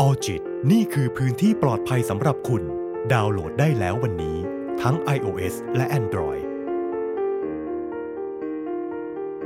Alljit นี่คือพื้นที่ปลอดภัยสำหรับคุณ ดาวน์โหลดได้แล้ววันนี้ ทั้ง iOS และ Android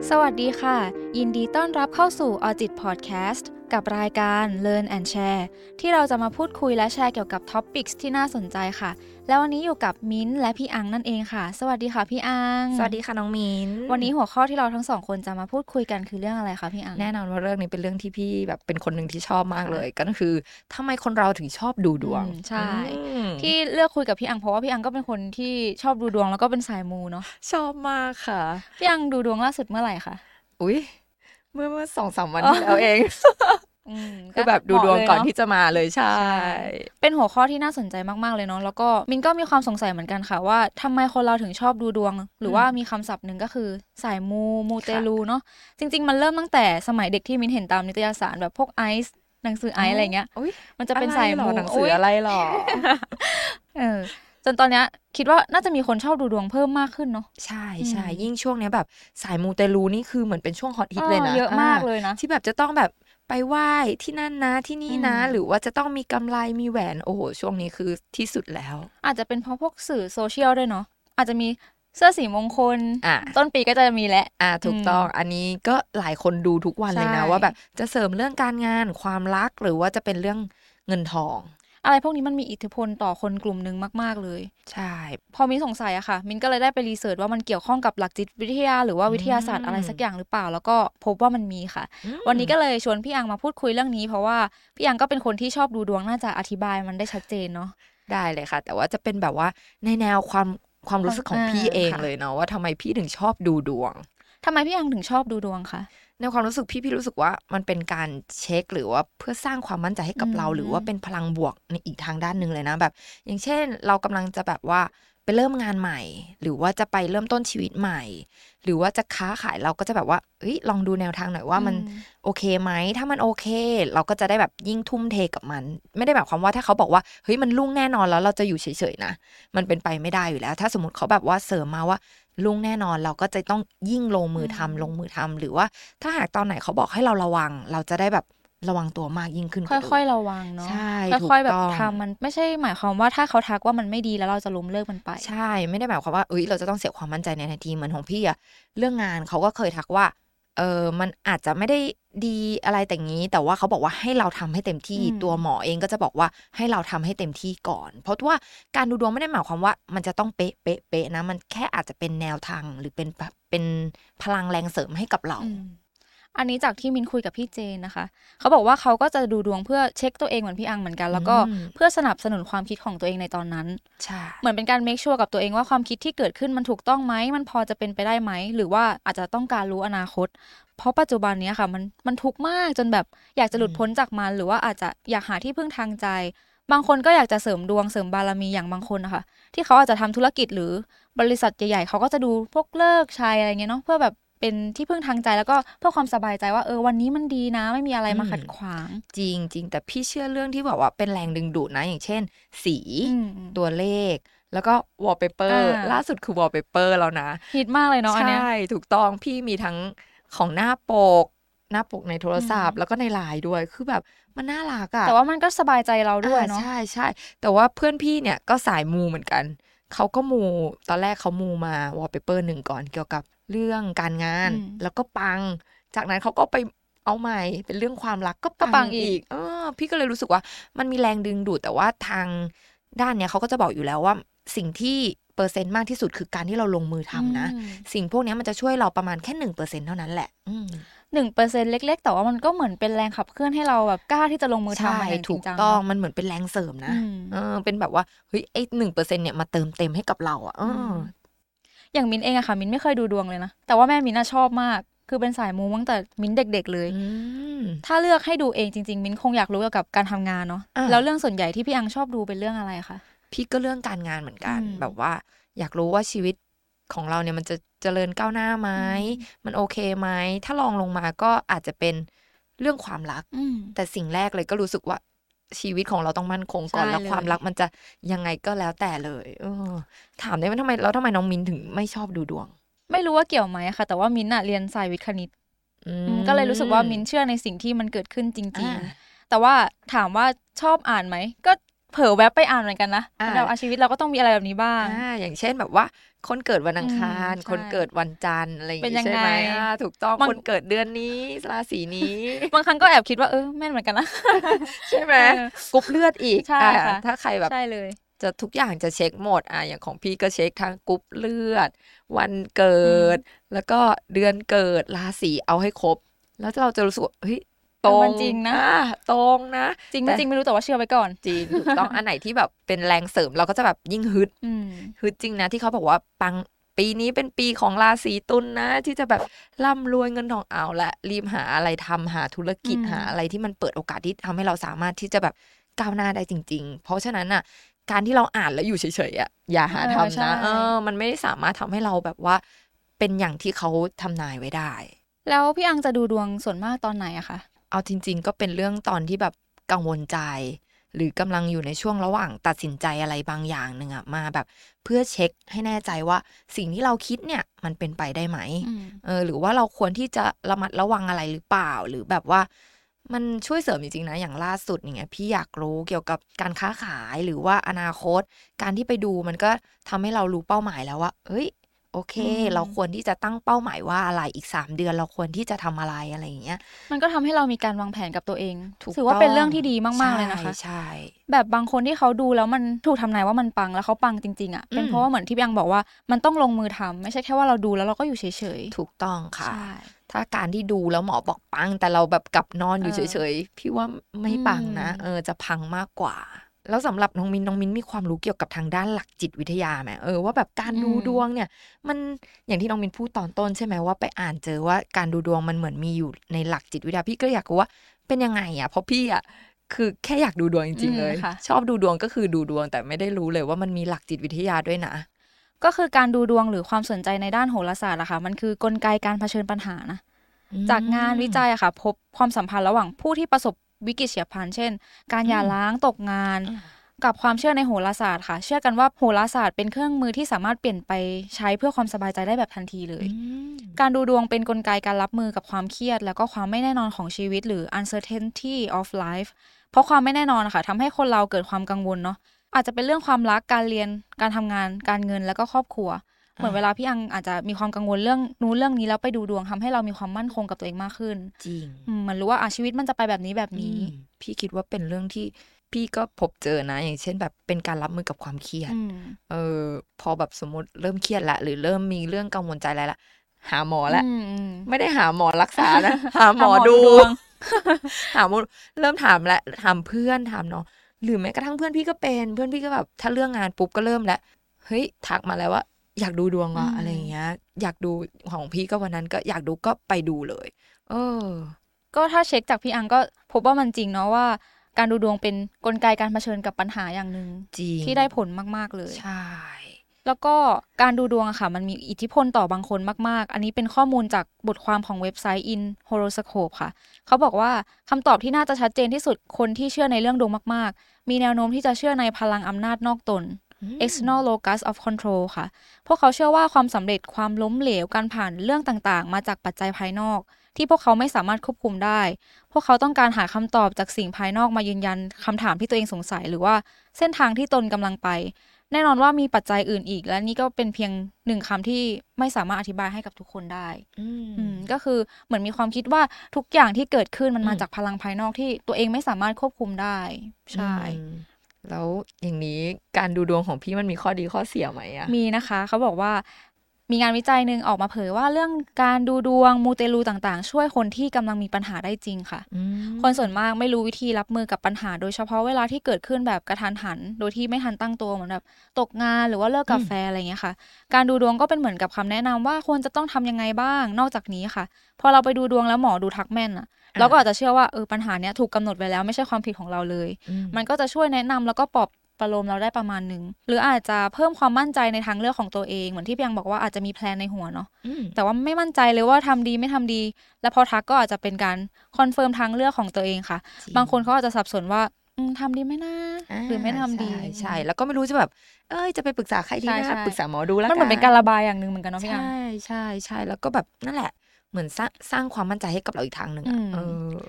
สวัสดีค่ะ ยินดีต้อนรับเข้าสู่ Alljit Podcast กับรายการ Learn and Share ที่เราจะมาพูดคุยและแชร์เกี่ยวกับ topic ที่น่าสนใจค่ะ แล้ววันนี้อยู่กับมิ้นท์และพี่อังนั่นเองค่ะ สวัสดีค่ะพี่อัง สวัสดีค่ะน้องมิ้นท์วันนี้หัวข้อที่เราทั้งสองคนจะมาพูดคุยกันคือเรื่องอะไรคะพี่อัง แน่นอนว่าเรื่องนี้เป็นเรื่องที่พี่แบบเป็นคนหนึ่งที่ชอบมากเลย ก็คือทำไมคนเราถึงชอบดูดวงอืมใช่อืมที่เลือกคุยกับพี่อังเพราะว่าพี่อังก็เป็นคนที่ชอบดูดวงแล้วก็เป็นสายมูเนาะ ชอบมากค่ะ พี่อังดูดวงล่าสุดเมื่อไหร่คะ อุ้ยเมื่อเมื่อสองสามวันที่แล้วเองอืม คือแบบดูดวงเหมาะเลยก่อนเะที่จะมาเลยใช่ เป็นหัวข้อที่น่าสนใจมากๆเลยเนาะแล้วก็มินก็มีความสงสัยเหมือนกันค่ะ ว่าทำไมคนเราถึงชอบดูดวง หรือว่ามีคำศัพท์หนึ่งก็คือสายมูมูเตลูเนาะจริง ๆ มันเริ่มตั้งแต่สมัยเด็กที่มินเห็นตามนิตยสารแบบพวกไอซ์หนังสือไอซ์อะไรเงี้ยอุ๊ยมันจะเป็นสายอะไรหรมูอหนังสืออะไรหรอเออจนตอนเนี้ยคิดว่าน่าจะมีคนชอบดูดวงเพิ่มมากขึ้นเนาะใช่ใช่อืมยิ่งช่วงเนี้ยแบบสายมูเตลูนี่คือเหมือนเป็นช่วงฮอตฮิตเลยนะเยอะมากเลยนะ ที่แบบจะต้องแบบ ไปไหว้ที่นั่นนะที่นี่นะอืมหรือว่าจะต้องมีกำไรมีแหวนโอ้โหช่วงนี้คือที่สุดแล้ว อาจจะเป็นเพราะพวกสื่อโซเชียลด้วยเนาะอาจจะมีเสื้อสีมงคลอะต้นปีก็จะมีแล้วอ่า ถูกต้อง อันนี้ก็หลายคนดูทุกวันเลยนะใช่ว่าแบบจะเสริมเรื่องการงานความรักหรือว่าจะเป็นเรื่องเงินทอง อะไรพวกนี้มันมีอิทธิพลต่อคนกลุ่มหนึ่งมาก ๆ เลย ใช่ พอมินสงสัยอะค่ะ มินก็เลยได้ไปรีเสิร์ชว่ามันเกี่ยวข้องกับหลักจิตวิทยา หรือว่าวิทยาศาสตร์อะไรสักอย่างหรือเปล่า แล้วก็พบว่ามันมีค่ะอืมวันนี้ก็เลยชวนพี่อังมาพูดคุยเรื่องนี้ เพราะว่าพี่อังก็เป็นคนที่ชอบดูดวงน่าจะอธิบายมันได้ชัดเจนเนาะได้เลยค่ะ แต่ว่าจะเป็นแบบว่าในแนวความความรู้สึกของอ่าพี่เองค่ะเลยเนาะว่าทำไมพี่ถึงชอบดูดวงทำไมพี่อังถึงชอบดูดวงคะ ในความรู้สึกพี่พี่รู้สึกว่ามันเป็นการเช็คหรือว่าเพื่อสร้างความมั่นใจให้กับอืมเรา หรือว่าเป็นพลังบวกในอีกทางด้านหนึ่งเลยนะแบบ อย่างเช่น เรากำลังจะแบบว่า ไปเริ่มงานใหม่ หรือว่าจะไปเริ่มต้นชีวิตใหม่ หรือว่าจะค้าขายเราก็จะแบบว่าเอ้ยลองดูแนวทางหน่อยว่ามันอืมโอเคไหมถ้ามันโอเค เราก็จะได้แบบยิ่งทุ่มเทกับมัน ไม่ได้แบบความว่าถ้าเขาบอกว่าเฮ้ยมันลุ่งแน่นอนแล้วเราจะอยู่เฉยๆนะมันเป็นไปไม่ได้อยู่แล้ว ถ้าสมมติเขาแบบว่าเสริมมาว่าลุ่งแน่นอนเราก็จะต้องยิ่งลงมือทำอืมลงมือทำหรือว่าถ้าหากตอนไหนเขาบอกให้เราระวัง เราจะได้แบบ ระวังตัวมากยิ่งขึ้น ค่อยๆ ระวังเนาะใช่ถูกค่อยๆแบบต้องทำมันไม่ใช่หมายความว่าถ้าเขาทักว่ามันไม่ดีแล้วเราจะล้มเลิกมันไป ใช่ไม่ได้หมายความว่าเอ้ยเราจะต้องเสียความมั่นใจในทันทีเหมือนของพี่อะเรื่องงานเขาก็เคยทักว่าเออมันอาจจะไม่ได้ดีอะไรแต่งี้ แต่ว่าเขาบอกว่าให้เราทำให้เต็มที่อืมตัวหมอเองก็จะบอกว่าให้เราทำให้เต็มที่ก่อน เพราะว่าการดูดวงไม่ได้หมายความว่า มันจะต้องเป๊ะเป๊ะเป๊ะนะมันแค่อาจจะเป็นแนวทางหรือเป็นแบบเป็นพลังแรงเสริมให้กับเรา อืมอันนี้จากที่มินคุยกับพี่เจนนะคะ เขาบอกว่าเขาก็จะดูดวงเพื่อเช็คตัวเองเหมือนพี่อังเหมือนกัน แล้วก็อืมเพื่อสนับสนุนความคิดของตัวเองในตอนนั้นใช่เหมือนเป็นการ make sure กับตัวเองว่าความคิดที่เกิดขึ้นมันถูกต้องไหมมันพอจะเป็นไปได้ไหม หรือว่าอาจจะต้องการรู้อนาคต เพราะปัจจุบันเนี้ยค่ะ มันมันทุกข์มากจนแบบอยากจะหลุดพ้นจากมัน หรือว่าอาจจะอยากหาที่พึ่งทางใจ บางคนก็อยากจะเสริมดวงเสริมบารมีอย่างบางคนนะคะที่เขาอาจจะทำธุรกิจหรือบริษัทใหญ่ๆเขาก็จะดูพวกเลิกษ์ชัยอะไรเงี้ยเนาะเพื่อแบบ เป็นที่พึ่งทางใจแล้วก็เพื่อความสบายใจว่าเออวันนี้มันดีนะ ไม่มีอะไรมาขัดขวาง จริงจริงแต่พี่เชื่อเรื่องที่แบบว่าเป็นแรงดึงดูดนะ อย่างเช่น สีอืมตัวเลข แล้วก็วอลเปเปอร์อ่าล่าสุดคือวอลเปเปอร์แล้วนะฮิตมากเลยเนาะอันเนี้ยใช่ถูกต้องพี่มีทั้งของหน้าปกหน้าปกในโทรศัพท์อืมแล้วก็ในไลน์ด้วยคือแบบมันน่ารักอะแต่ว่ามันก็สบายใจเราด้วยอ่าเนาะใช่ใช่แต่ว่าเพื่อนพี่เนี่ยก็สายมูเหมือนกันเขาก็มูตอนแรกเขามูมาวอลเปเปอร์หนึ่งก่อนเกี่ยวกับ เรื่องการงานอืมแล้วก็ปัง จากนั้นเขาก็ไปเอาใหม่ เป็นเรื่องความรักก็ก็ปังอีกเออพี่ก็เลยรู้สึกว่า มันมีแรงดึงดูดแต่ว่าทางด้านเนี้ยเขาก็จะบอกอยู่แล้วว่าสิ่งที่เปอร์เซ็นต์มากที่สุดคือการที่เราลงมือทำนะอืมสิ่งพวกเนี้ยมันจะช่วยเราประมาณแค่หนึ่งเปอร์เซ็นเท่านั้นแหละอืมหนึ่งเปอร์เซ็นเล็ก ๆ แต่ว่ามันก็เหมือนเป็นแรงขับเคลื่อนให้เราแบบกล้าที่จะลงมือทำใช่มันอย่างจถูริกงจังต้องเนอะมันเหมือนเป็นแรงเสริมนะอืมเออเป็นแบบว่าเฮ้ยไอ้หนึ่งเปอร์เซ็นเนี่ยมาเติมเต็มให้กับเราอะเอออมอย่างมินเองอะค่ะมินไม่เคยดูดวงเลยนะ แต่ว่าแม่มินน่ะชอบมาก คือเป็นสายมูตั้งแต่มินเด็ก ๆ เลยอืมถ้าเลือกให้ดูเองจริง ๆ มินคงอยากรู้เกี่ยวกับการทำงานเนาะอ่าแล้วเรื่องส่วนใหญ่ที่พี่อังชอบดูเป็นเรื่องอะไรคะพี่ก็เรื่องการงานเหมือนกันอืมแบบว่า อยากรู้ว่าชีวิตของเราเนี่ยมันจะเจริญก้าวหน้าไหมมันโอเคไหมถ้าลองลงมาก็อาจจะเป็นเรื่องความรักอืมแต่สิ่งแรกเลยก็รู้สึกว่า ชีวิตของเราต้องมั่นคงก่อนใช่แล้วเลยความรักมันจะยังไงก็แล้วแต่เลยเออถามได้ไหมทำไมแล้วทำไมน้องมินถึงไม่ชอบดูดวง ไม่รู้ว่าเกี่ยวไหมอะค่ะ แต่ว่ามินอะเรียนสายวิทย์คณิตอือืมก็เลยรู้สึกว่ามินเชื่อในสิ่งที่มันเกิดขึ้นจริงอ่าแต่ว่าถามว่าชอบอ่านไหมก็เผลอแวบไปอ่านเหมือนกันนะอ่าเราชีวิตเราก็ต้องมีอะไรแบบนี้บ้างอ่าอย่างเช่นแบบว่า คนเกิดวันอังคารอืมใช่คนเกิดวันจันทร์อะไรอย่างเป็นงี้ยังใช่ไหมไงอ่าถูกต้องบางคนเกิดเดือนนี้ราศีนี้ บางครั้งก็แอบคิดว่าเออแม่นเหมือนกันนะใช่ไหมเออกรุ๊ปเลือดอีกใช่อ่าค่ะถ้าใครแบบใช่เลยจะทุกอย่างจะเช็คหมดอะอย่างของพี่ก็เช็คทั้งกรุ๊ปเลือด วันเกิด แล้วก็เดือนเกิดราศีเอาให้ครบ แล้วเราจะรู้สึกว่าเฮ้ย ตรงมันจริงนะอ่าตรงนะ จริงไม่แต่จริงไม่รู้แต่ว่าเชื่อไว้ก่อน จริงถูกต้องอันไหนที่แบบเป็นแรงเสริมเราก็จะแบบยิ่งฮึดอืมฮึดจริงนะที่เขาบอกว่าปังปีนี้เป็นปีของราศีตุลย์นะที่จะแบบร่ำรวยเงินทองเอาละรีบหาอะไรทำหาธุรกิจอืมหาอะไรที่มันเปิดโอกาสที่ทำให้เราสามารถที่จะแบบก้าวหน้าได้จริง ๆ เพราะฉะนั้นอะ การที่เราอ่านแล้วอยู่เฉยๆอะอย่าหาเออทำใช่นะเออ มันไม่ได้สามารถทำให้เราแบบว่า เป็นอย่างที่เขาทำนายไว้ได้ แล้วพี่อังจะดูดวงส่วนมากตอนไหนอะคะ เอาจริง ๆ ก็เป็นเรื่องตอนที่แบบกังวลใจ หรือกำลังอยู่ในช่วงระหว่างตัดสินใจอะไรบางอย่างหนึ่งอะมาแบบ เพื่อเช็คให้แน่ใจว่าสิ่งที่เราคิดเนี่ยมันเป็นไปได้ไหมอืมเออหรือว่าเราควรที่จะระมัดระวังอะไรหรือเปล่าหรือแบบว่ามันช่วยเสริมจริงๆนะ อย่างล่าสุดอย่างเงี้ยพี่อยากรู้เกี่ยวกับการค้าขายหรือว่าอนาคต การที่ไปดูมันก็ทำให้เรารู้เป้าหมายแล้วว่า เอ้ย โอเคอืมเราควรที่จะตั้งเป้าหมายว่าอะไรอีกสามเดือนเราควรที่จะทำอะไรอะไรอย่างเงี้ย มันก็ทำให้เรามีการวางแผนกับตัวเองถูกถือว่าต้องเป็นเรื่องที่ดีมากๆเลยนะคะใช่ใช่แบบบางคนที่เขาดูแล้วมันถูกทำนายว่ามันปังแล้วเขาปังจริงๆอะเป็นอืมเพราะว่าเหมือนที่พี่อังบอกว่ามันต้องลงมือทำไม่ใช่แค่ว่าเราดูแล้วเราก็อยู่เฉยๆถูกต้องค่ะใช่ถ้าการที่ดูแล้วหมอบอกปัง แต่เราแบบกลับนอนอยู่เออเฉยๆพี่ว่าไม่ปังนะอืมเออจะพังมากกว่า แล้วสำหรับน้องมินน้องมินมีความรู้เกี่ยวกับทางด้านหลักจิตวิทยาไหมเออว่าแบบการดูดวงเนี่ย มันอย่างที่น้องมินพูดตอนต้นใช่ไหมว่าไปอ่านเจอว่าการดูดวงมันเหมือนมีอยู่ในหลักจิตวิทยาพี่ก็อยากรู้ว่าเป็นยังไงอะเพราะพี่อะคือแค่อยากดูดวงจริงๆเลยอืมค่ะชอบดูดวงก็คือดูดวงแต่ไม่ได้รู้เลยว่ามันมีหลักจิตวิทยาด้วยนะก็คือการดูดวงหรือความสนใจในด้านโหราศาสตร์อะค่ะ มันคือกลไกการเผชิญปัญหานะจากงานวิจัยอะค่ะ พบความสัมพันธ์ระหว่างผู้ที่ประสบ วิกฤตเฉียบพลันเช่น การหย่าร้างตกงานอืมกับความเชื่อในโหราศาสตร์ค่ะ เชื่อกันว่าโหราศาสตร์เป็นเครื่องมือที่สามารถเปลี่ยนไปใช้เพื่อความสบายใจได้แบบทันทีเลยอืมการดูดวงเป็นนกลไกการรับมือกับความเครียด แล้วก็ความไม่แน่นอนของชีวิต หรือ uncertainty of life เพราะความไม่แน่นอนอะค่ะทำให้คนเราเกิดความกังวลเนาะอาจจะเป็นเรื่องความรักการเรียนการทำงานการเงินแล้วก็ครอบครัว เหมือนเวลาพี่อังอาจจะมีความกังวลเรื่องนู้นเรื่องนี้แล้วไปดูดวงทำให้เรามีความมั่นคงกับตัวเองมากขึ้น จริงอืมมันรู้ว่าอะชีวิตมันจะไปแบบนี้แบบนี้อืมพี่คิดว่าเป็นเรื่องที่พี่ก็พบเจอนะ อย่างเช่นแบบเป็นการรับมือกับความเครียดอืมเออ พอแบบสมมติเริ่มเครียดละ หรือเริ่มมีเรื่องกังวลใจอะไรละ หาหมอละอืมอืมไม่ได้หาหมอรักษานะ หาหมอหาหมอดูดูดวงหาหมอเริ่มถามละถามเพื่อนถามน้องหรือแม้กระทั่งเพื่อนพี่ก็เป็น เพื่อนพี่ก็แบบถ้าเรื่องงานปุ๊บก็เริ่มแล้วเฮ้ยทักมาแล้วว่า อยากดูดวงว่ะอืมอะไรอย่างเงี้ย อยากดูของพี่ก็วันนั้นก็อยากดูก็ไปดูเลย เออ ก็ถ้าเช็คจากพี่อังก็พบว่ามันจริงเนาะว่า การดูดวงเป็นกลไกการเผชิญกับปัญหาอย่างหนึ่งจริงที่ได้ผลมากๆเลยใช่แล้วก็การดูดวงอะค่ะ มันมีอิทธิพลต่อบางคนมาก ๆ อันนี้เป็นข้อมูลจากบทความของเว็บไซต์ In Horoscope ค่ะ เขาบอกว่าคำตอบที่น่าจะชัดเจนที่สุดคนที่เชื่อในเรื่องดวงมาก ๆ มีแนวโน้มที่จะเชื่อในพลังอำนาจนอกตน external locus of control ค่ะ พวกเขาเชื่อว่าความสำเร็จความล้มเหลวการผ่านเรื่องต่างๆ มาจากปัจจัยภายนอก ที่พวกเขาไม่สามารถควบคุมได้ พวกเขาต้องการหาคำตอบจากสิ่งภายนอกมายืนยันคำถามที่ตัวเองสงสัย หรือว่าเส้นทางที่ตนกำลังไป แน่นอนว่ามีปัจจัยอื่นอีก และนี่ก็เป็นเพียงหนึ่งคำที่ไม่สามารถอธิบายให้กับทุกคนได้อืมอืมก็คือเหมือนมีความคิดว่าทุกอย่างที่เกิดขึ้นมันมาอืมจากพลังภายนอกที่ตัวเองไม่สามารถควบคุมได้ ใช่อืม แล้วอย่างนี้การดูดวงของพี่มันมีข้อดีข้อเสียไหมอะมีนะคะเขาบอกว่ามีงานวิจัยหนึ่งออกมาเผยว่าเรื่องการดูดวงมูเตลูต่างๆ ช่วยคนที่กำลังมีปัญหาได้จริงค่ะอืมคนส่วนมากไม่รู้วิธีรับมือกับปัญหา โดยเฉพาะเวลาที่เกิดขึ้นแบบกระทันหัน โดยที่ไม่ทันตั้งตัวเหมือนแบบตกงานหรือว่าเลิกกับแฟนอะไรเงี้ยค่ะ การดูดวงก็เป็นเหมือนกับคำแนะนำว่าควรจะต้องทำยังไงบ้าง นอกจากนี้ค่ะ พอเราไปดูดวงแล้วหมอดูทักแม่นอะ เราก็อาจจะเชื่อว่าเออปัญหาเนี้ยถูกกำหนดไว้แล้วไม่ใช่ความผิดของเราเลยอืม มันก็จะช่วยแนะนำแล้วก็ปลอบประโลมเราได้ประมาณหนึ่งหรืออาจจะเพิ่มความมั่นใจในทางเลือกของตัวเอง เหมือนที่พี่อังบอกว่าอาจจะมี plan ในหัวเนาะอืมแต่ว่าไม่มั่นใจเลยว่าทำดีไม่ทำดี แล้วพอทักก็อาจจะเป็นการ confirm ทางเลือกของตัวเองค่ะจริง บางคนเขาอาจจะสับสนว่าอืมทำดีไหมนะาหรือไม่ทำดีใช่ใช่แล้วก็ไม่รู้จะแบบ เอ้ยจะไปปรึกษาใครดีใช่นะใช่ปรึกษาหมอดูแล้วมันเหมือนเป็นการระบายอย่างหนึ่งเหมือนกันเนาะพี่ยังใช่ใช่ใช่แล้วก็แบบนั่นแหละ เหมือนสร้างสร้างความมั่นใจให้กับเราอีกทางหนึ่งอะอืมเออ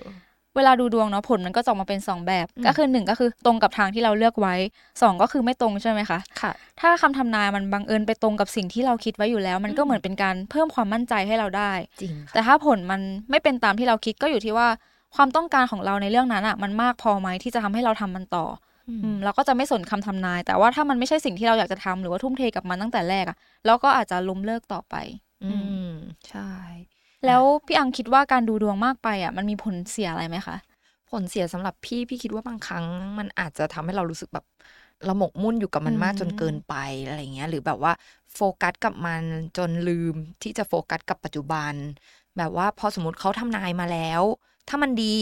เวลาดูดวงเนาะผลมันก็จะออกมาเป็นสองแบบอืมก็คือหนึ่งก็คือตรงกับทางที่เราเลือกไว้สองก็คือไม่ตรงใช่ไหมคะค่ะ ถ้าคำทำนายมันบังเอิญไปตรงกับสิ่งที่เราคิดไว้อยู่แล้ว มันก็อืมเหมือนเป็นการเพิ่มความมั่นใจให้เราได้จริงแต่ค่ะถ้าผลมันไม่เป็นตามที่เราคิดก็อยู่ที่ว่าความต้องการของเราในเรื่องนั้นอะ มันมากพอไหมที่จะทำให้เราทำมันต่ออือืมมเราก็จะไม่สนคำทำนาย แต่ว่าถ้ามันไม่ใช่สิ่งที่เราอยากจะทำหรือว่าทุ่มเทกับมันตั้งแต่แรกอะเราก็อาจจะล้มเลิกต่อไป อืมใช่ แล้วพี่อังคิดว่าการดูดวงมากไปอะมันมีผลเสียอะไรไหมคะ ผลเสียสำหรับพี่พี่คิดว่าบางครั้งมันอาจจะทำให้เรารู้สึกแบบเราหมกมุ่นอยู่กับมันมมากจนเกินไปอะไรเงี้ย หรือแบบว่าโฟกัสกับมันจนลืมที่จะโฟกัสกับปัจจุบัน แบบว่าพอสมมติเขาทำนายมาแล้ว ถ้ามันดี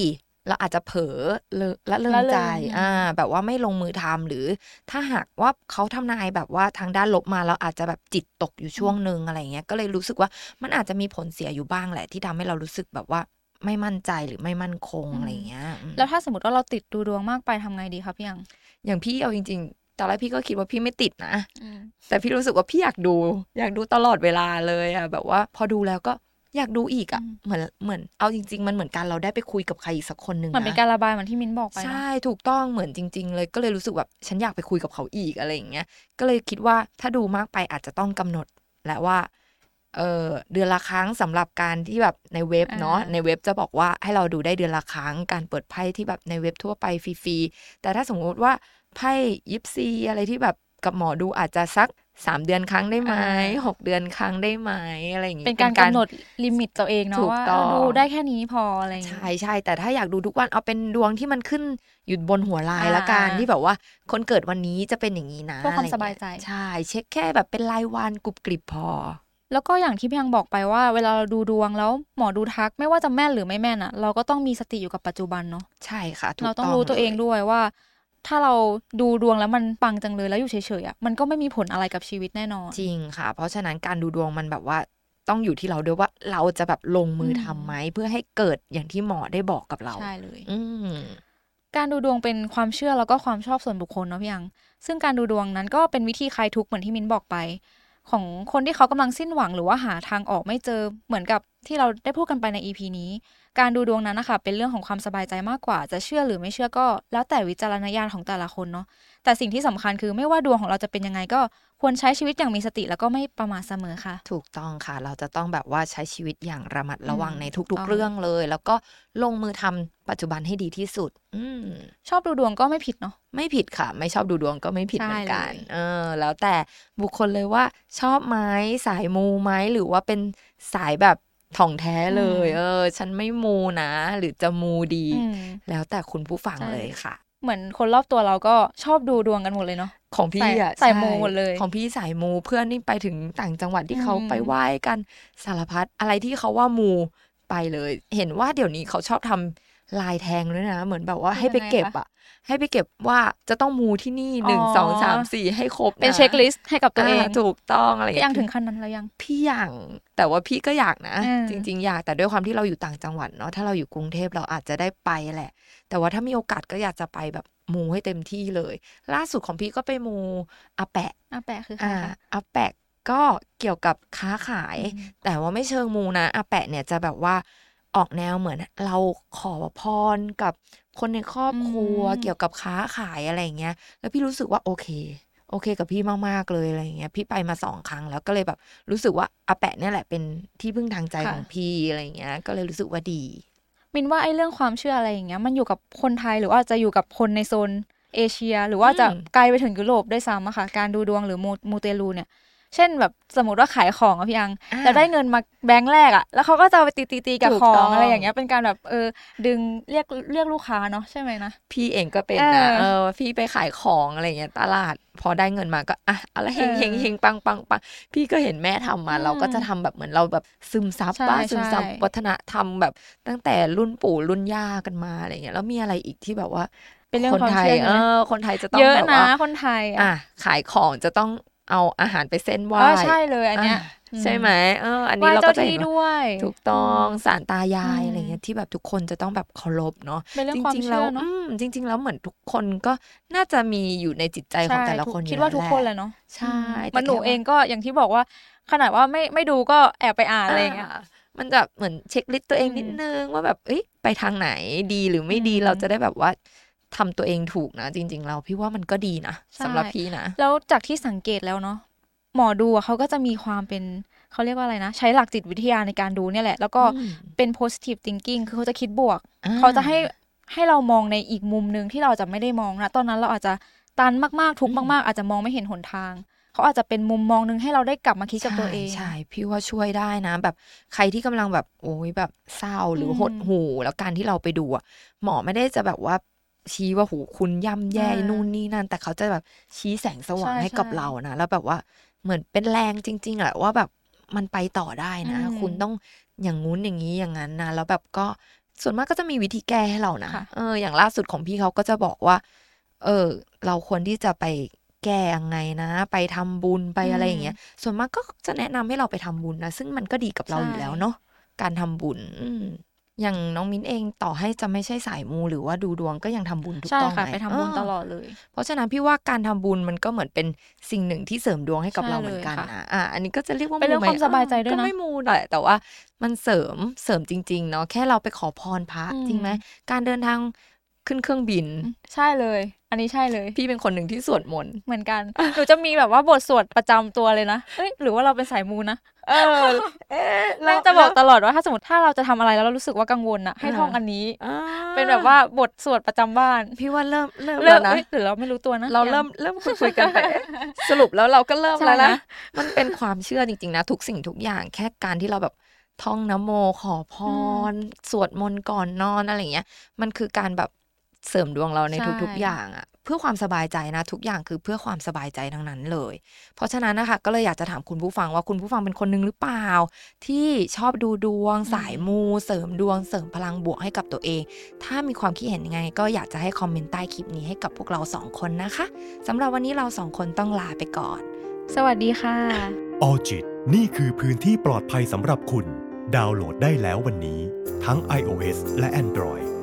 เราอาจจะเผลอเลอะระเริงละเลยใจอ่าแบบว่าไม่ลงมือทำหรือถ้าหากว่าเขาทำนายแบบว่าทางด้านลบมาเราอาจจะแบบจิตตกอยู่ช่วงหนึ่งอะไรเงี้ยก็เลยรู้สึกว่ามันอาจจะมีผลเสียอยู่บ้างแหละ ที่ทำให้เรารู้สึกแบบว่าไม่มั่นใจหรือไม่มั่นคงอะไรเงี้ยอืมแล้วถ้าสมมติว่าเราติดดูดวงมากไปทำไงดีคะพี่อังอย่างพี่เอาจริงๆตอนแรกพี่ก็คิดว่าพี่ไม่ติดนะ แต่พี่รู้สึกว่าพี่อยากดู อยากดูตลอดเวลาเลยอะแบบว่า พอดูแล้วก็ อยากดูอีกอะอืมเหมือนเหมือนเอาจริง ๆ มันเหมือนการเราได้ไปคุยกับใครอีกสักคนหนึ่งเหมือนเป็นการระบายเหมือนที่มิ้นบอกไปเนอะใช่ถูกต้องเหมือนจริง ๆ เลยก็เลยรู้สึกแบบฉันอยากไปคุยกับเขาอีกอะไรอย่างเงี้ยก็เลยคิดว่าถ้าดูมากไปอาจจะต้องกำหนดแหละว่าเออเดือนละครั้งสำหรับการที่แบบในเว็บเนาะอ่าในเว็บจะบอกว่าให้เราดูได้เดือนละครั้งการเปิดไพ่ที่แบบในเว็บทั่วไปฟรีๆแต่ถ้าสมมติว่าไพ่ยิปซีอะไรที่แบบกับหมอดูอาจจะสัก สามเดือนครั้งได้ไหมหกเดือนครั้งได้ไหมอะไรอย่างงี้เป็นการกำหนดลิมิตตัวเองเนาะถูกว่าต้องดูได้แค่นี้พออะไรอย่างเงี้ยใช่ใช่แต่ถ้าอยากดูทุกวันเอาเป็นดวงที่มันขึ้นอยู่บนหัวลายอ่าละกันที่แบบว่า คนเกิดวันนี้จะเป็นอย่างนี้นะเพื่อความะไรสบายใจใช่เช็คแค่แบบเป็นรายวันกรุบกริบพอ แล้วก็อย่างที่พี่ยังบอกไปว่า เวลาเราดูดวงแล้วหมอดูทักไม่ว่าจะแม่นหรือไม่แม่นอะเราก็ต้องมีสติอยู่กับปัจจุบันเนาะใช่ค่ะถูกเราต้องรู้ตัวเองลยด้วยว่า ถ้าเราดูดวงแล้วมันปังจังเลยแล้วอยู่เฉยๆอะมันก็ไม่มีผลอะไรกับชีวิตแน่นอน จริงค่ะ เพราะฉะนั้นการดูดวงมันแบบว่าต้องอยู่ที่เราด้วยว่าเราจะแบบลงมืออมทำไหมเพื่อให้เกิดอย่างที่หมอได้บอกกับเราใช่เลยอืมการดูดวงเป็นความเชื่อแล้วก็ความชอบส่วนบุคคลเนาะพี่ยัง ซึ่งการดูดวงนั้นก็เป็นวิธีคลายทุกข์เหมือนที่มิ้นบอกไป ของคนที่เขากำลังสิ้นหวังหรือว่าหาทางออกไม่เจอเหมือนกับ ที่เราได้พูดกันไปใน EP นี้ การดูดวงนั้นนะคะเป็นเรื่องของความสบายใจมากกว่า จะเชื่อหรือไม่เชื่อก็ แล้วแต่วิจารณญาณของแต่ละคนเนาะแต่สิ่งที่สำคัญคือไม่ว่าดวงของเราจะเป็นยังไงก็ควรใช้ชีวิตอย่างมีสติแล้วก็ไม่ประมาทเสมอค่ะ ถูกต้องค่ะ เราจะต้องแบบว่าใช้ชีวิตอย่างระมัดระวังอืมในถูกทุกต้องๆเรื่องเลย แล้วก็ลงมือทำปัจจุบันให้ดีที่สุด อืมชอบดูดวงก็ไม่ผิดเนาะไม่ผิดค่ะ ไม่ชอบดูดวงก็ไม่ผิดใช่เหมือนกันเลยเออ แล้วแต่บุคคลเลยว่าชอบไหมสายมูไหมหรือว่าเป็นสายแบบ ถ่องแท้เลย เออ ฉันไม่มูนะ หรือจะมูดีอืมแล้วแต่คุณผู้ฟังใช่เลยค่ะ เหมือนคนรอบตัวเราก็ชอบดูดวงกันหมดเลยเนาะของพี่อะสายใช่มูหมดเลย ของพี่สายมูเพื่อนนี่ไปถึงต่างจังหวัดที่อืมเขาไปไหว้กันสารพัดอะไรที่เขาว่ามูไปเลย เห็นว่าเดี๋ยวนี้เขาชอบทำ ลายแทงด้วยนะ เหมือนแบบว่าให้ไปเก็บอะ ให้ไปเก็บว่าจะต้องมูที่นี่หนึ่งอ๋อสองสามสี่ให้ครบนะเป็นเช็คลิสต์ให้กับตัวเองาถูกต้องอะไรพี่เงี้ยังถึงขั้นนั้นแล้วยัง พี่อย่างแต่ว่าพี่ก็อยากนะอืมจริง ๆ อยากแต่ด้วยความที่เราอยู่ต่างจังหวัดเนาะถ้าเราอยู่กรุงเทพเราอาจจะได้ไปแหละ แต่ว่าถ้ามีโอกาสก็อยากจะไปแบบมูให้เต็มที่เลย ล่าสุดของพี่ก็ไปมูอาแปะอาแปะคือใครอ่าคะอาแปะก็เกี่ยวกับค้าขายอืมแต่ว่าไม่เชิงมูนะอาแปะเนี่ยจะแบบว่า ออกแนวเหมือนเราขอพรกับคนในครอบครัวเกี่ยวกับค้าขายอะไรอย่างเงี้ย แล้วพี่รู้สึกว่าโอเค โอเคกับพี่มาก ๆ เลยอะไรอย่างเงี้ย พี่ไปมาสองครั้งแล้วก็เลยแบบรู้สึกว่าอาแปะเนี่ยแหละเป็นที่พึ่งทางใจค่ะของพี่อะไรอย่างเงี้ย ก็เลยรู้สึกว่าดี มินว่าไอ้เรื่องความเชื่ออะไรอย่างเงี้ย มันอยู่กับคนไทยหรือว่าจะอยู่กับคนในโซนเอเชีย หรือว่าจะอืมไกลไปถึงยุโรปด้วยซ้ำอะค่ะ การดูดวงหรือมูมูเตลูเนี่ย เช่นแบบสมมติว่าขายของอะพี่อังอ่าแล้วได้เงินมาแบงค์แรกอะแล้วเขาก็จะเอาไปตีตีตีๆๆกับถูกขอต้องงอะไรอย่างเงี้ยเป็นการแบบเออดึงเรียกเรียกลูกค้าเนาะใช่ไหมนะพี่เองก็เป็นเอนะอเออพี่ไปขายของอะไรเงี้ยตลาด พอได้เงินมาก็อะอะไรเฮงเออเฮงเฮงปังปังปังพี่ก็เห็นแม่ทำมาอืมเราก็จะทำแบบเหมือนเราแบบซึมซับใช่บ้าซึมซับใช่วัฒนธรรมแบบตั้งแต่รุ่นปู่รุ่นย่ากันมาอะไรเงี้ยแล้วมีอะไรอีกที่แบบว่าเป็นเรื่องคนความไทยเชื่อเอใช่ไหมอคนไทยจะต้องเยอะแบบนะว่าคนไทย อะ ขายของจะต้อง เอาอาหารไปเส้นไหว้เออใช่เลยอันเนี้ยอะใช่ไหมเออ อันไหนี้ว้เราเจ้าก็จะที่เห็นว่าด้วยถูกต้องสารตายายอืมอะไรเงี้ยที่แบบทุกคนจะต้องแบบเคารพเนาะเป็นเรื่องจความริงๆเชื่แล้วอเนาะอืมจริง ๆ แล้วเหมือนทุกคนก็น่าจะมีอยู่ในจิตใจของแต่ละคนใช่อยู่คิดว่าทุกคนแหเลละยเนาะใช่มันหนูแต่แค่ว่าเองก็อย่างที่บอกว่า ขนาดว่าไม่ไม่ดูก็แอบไปอ่านอะไรอย่างเงี้ยอ่ามันจะเหมือนเช็คลิสต์ตัวเองอืมนิดนึงว่าแบบเอ้ยไปทางไหนดีหรือไม่ดีอืมเราจะได้แบบว่า ทำตัวเองถูกนะ จริง ๆ เราพี่ว่ามันก็ดีนะใช่สำหรับพี่นะ แล้วจากที่สังเกตแล้วเนาะหมอดูอะเขาก็จะมีความเป็นเขาเรียกว่าอะไรนะ ใช้หลักจิตวิทยาในการดูเนี่ยแหละ แล้วก็อืมเป็น positive thinking คือเขาจะคิดบวกอ่เขาจะให้ให้เรามองในอีกมุมหนึ่งที่เราจะไม่ได้มองนะตอนนั้นเราอาจจะตันมากๆทุกข์มาก ๆ อาจจะมองไม่เห็นหนทางเขาอาจจะเป็นมุมมองหนึ่งให้เราได้กลับมาคิดกับตัวเองใช่ใช่พี่ว่าช่วยได้นะ แบบใครที่กำลังแบบโอ้ยแบบเศร้าหรือมหดหู่แล้วการที่เราไปดูอะหมอไม่ได้จะแบบว่า ชี้ว่าหูคุณย่ำแย่อ่านู่นู่นนี่นั่น แต่เขาจะแบบชี้แสงสว่างใช่ให้กับใช่เรานะแล้วแบบว่าเหมือนเป็นแรงจริง ๆแหละว่าแบบมันไปต่อได้นะอืมคุณต้องอย่างงู้นอย่างนี้อย่างนั้นนะแล้วแบบก็ส่วนมากก็จะมีวิธีแก้ให้เรานะค่ะเอออย่างล่าสุดของพี่เขาก็จะบอกว่า เออ เราควรที่จะไปแก้ยังไงนะ ไปทำบุญไปอะไรอย่างเงี้ย ส่วนมากก็จะแนะนำให้เราไปทำบุญนะ ซึ่งมันก็ดีกับเราใช่อยู่แล้วเนาะการทำบุญ อืม อย่างน้องมิ้นเองต่อให้จะไม่ใช่สายมูหรือว่าดูดวงก็ยังทำบุญถูกใช่ต้องค่ะไหมไปทำบุญเตลอดเลย เพราะฉะนั้นพี่ว่าการทำบุญมันก็เหมือนเป็นสิ่งหนึ่งที่เสริมดวงให้กับใช่เราเหมือนกันเลยค่ะนะอะอันนี้ก็จะเรียกว่าเป็นเรื่องไหความสบายใจด้วยนะก็ไม่มูแหละแต่ว่ามันเสริมเสริมจริงๆเนาะแค่เราไปขอพรพระอืมจริงไหมการเดินทาง ขึ้นเครื่องบิน ใช่เลย อันนี้ใช่เลย พี่เป็นคนหนึ่งที่สวดมนต์เหมือนกันหนูจะมีแบบว่าบทสวดประจำตัวเลยนะเอ้ยหรือว่าเราเป็นสายมูนะเออเอ๊ะแม่จะบอกตลอดว่าถ้าสมมติถ้าเราจะทำอะไรแล้วเรารู้สึกว่ากังวลนะให้อ่าท่องอันนี้อ่าเป็นแบบว่าบทสวดประจำบ้าน พี่ว่าเริ่มเริ่มเริ่แล้มวนะเอ้ยหรือเราไม่รู้ตัวนะ เรายังเริ่มเริ่มคุยคุยกันไปเอ๊ะสรุปแล้วเราก็เริ่มใช่แล้วนะนะมันเป็นความเชื่อจริงๆนะทุกสิ่งทุกอย่างแค่การที่เราแบบท่องนะโมขอพร สวดมนต์ก่อนนอนอะไรอย่างเงี้ย มันคือการแบบ เสริมดวงเราในใช่ทุกๆอย่างอะเพื่อความสบายใจนะ ทุกอย่างคือเพื่อความสบายใจทั้งนั้นเลย เพราะฉะนั้นนะคะก็เลยอยากจะถามคุณผู้ฟังว่าคุณผู้ฟังเป็นคนหนึ่งหรือเปล่า ที่ชอบดูดวง สายมู เสริมดวง เสริมพลังบวกให้กับตัวเอง ถ้ามีความคิดเห็นยังไง ก็อยากจะให้คอมเมนต์ใต้คลิปนี้ให้กับพวกเราสองคนนะคะสำหรับวันนี้เราสองคนต้องลาไปก่อน สวัสดีค่ะออจิตนี่คือพื้นที่ปลอดภัยสำหรับคุณ ดาวน์โหลดได้แล้ววันนี้ ทั้ง iOS และ Android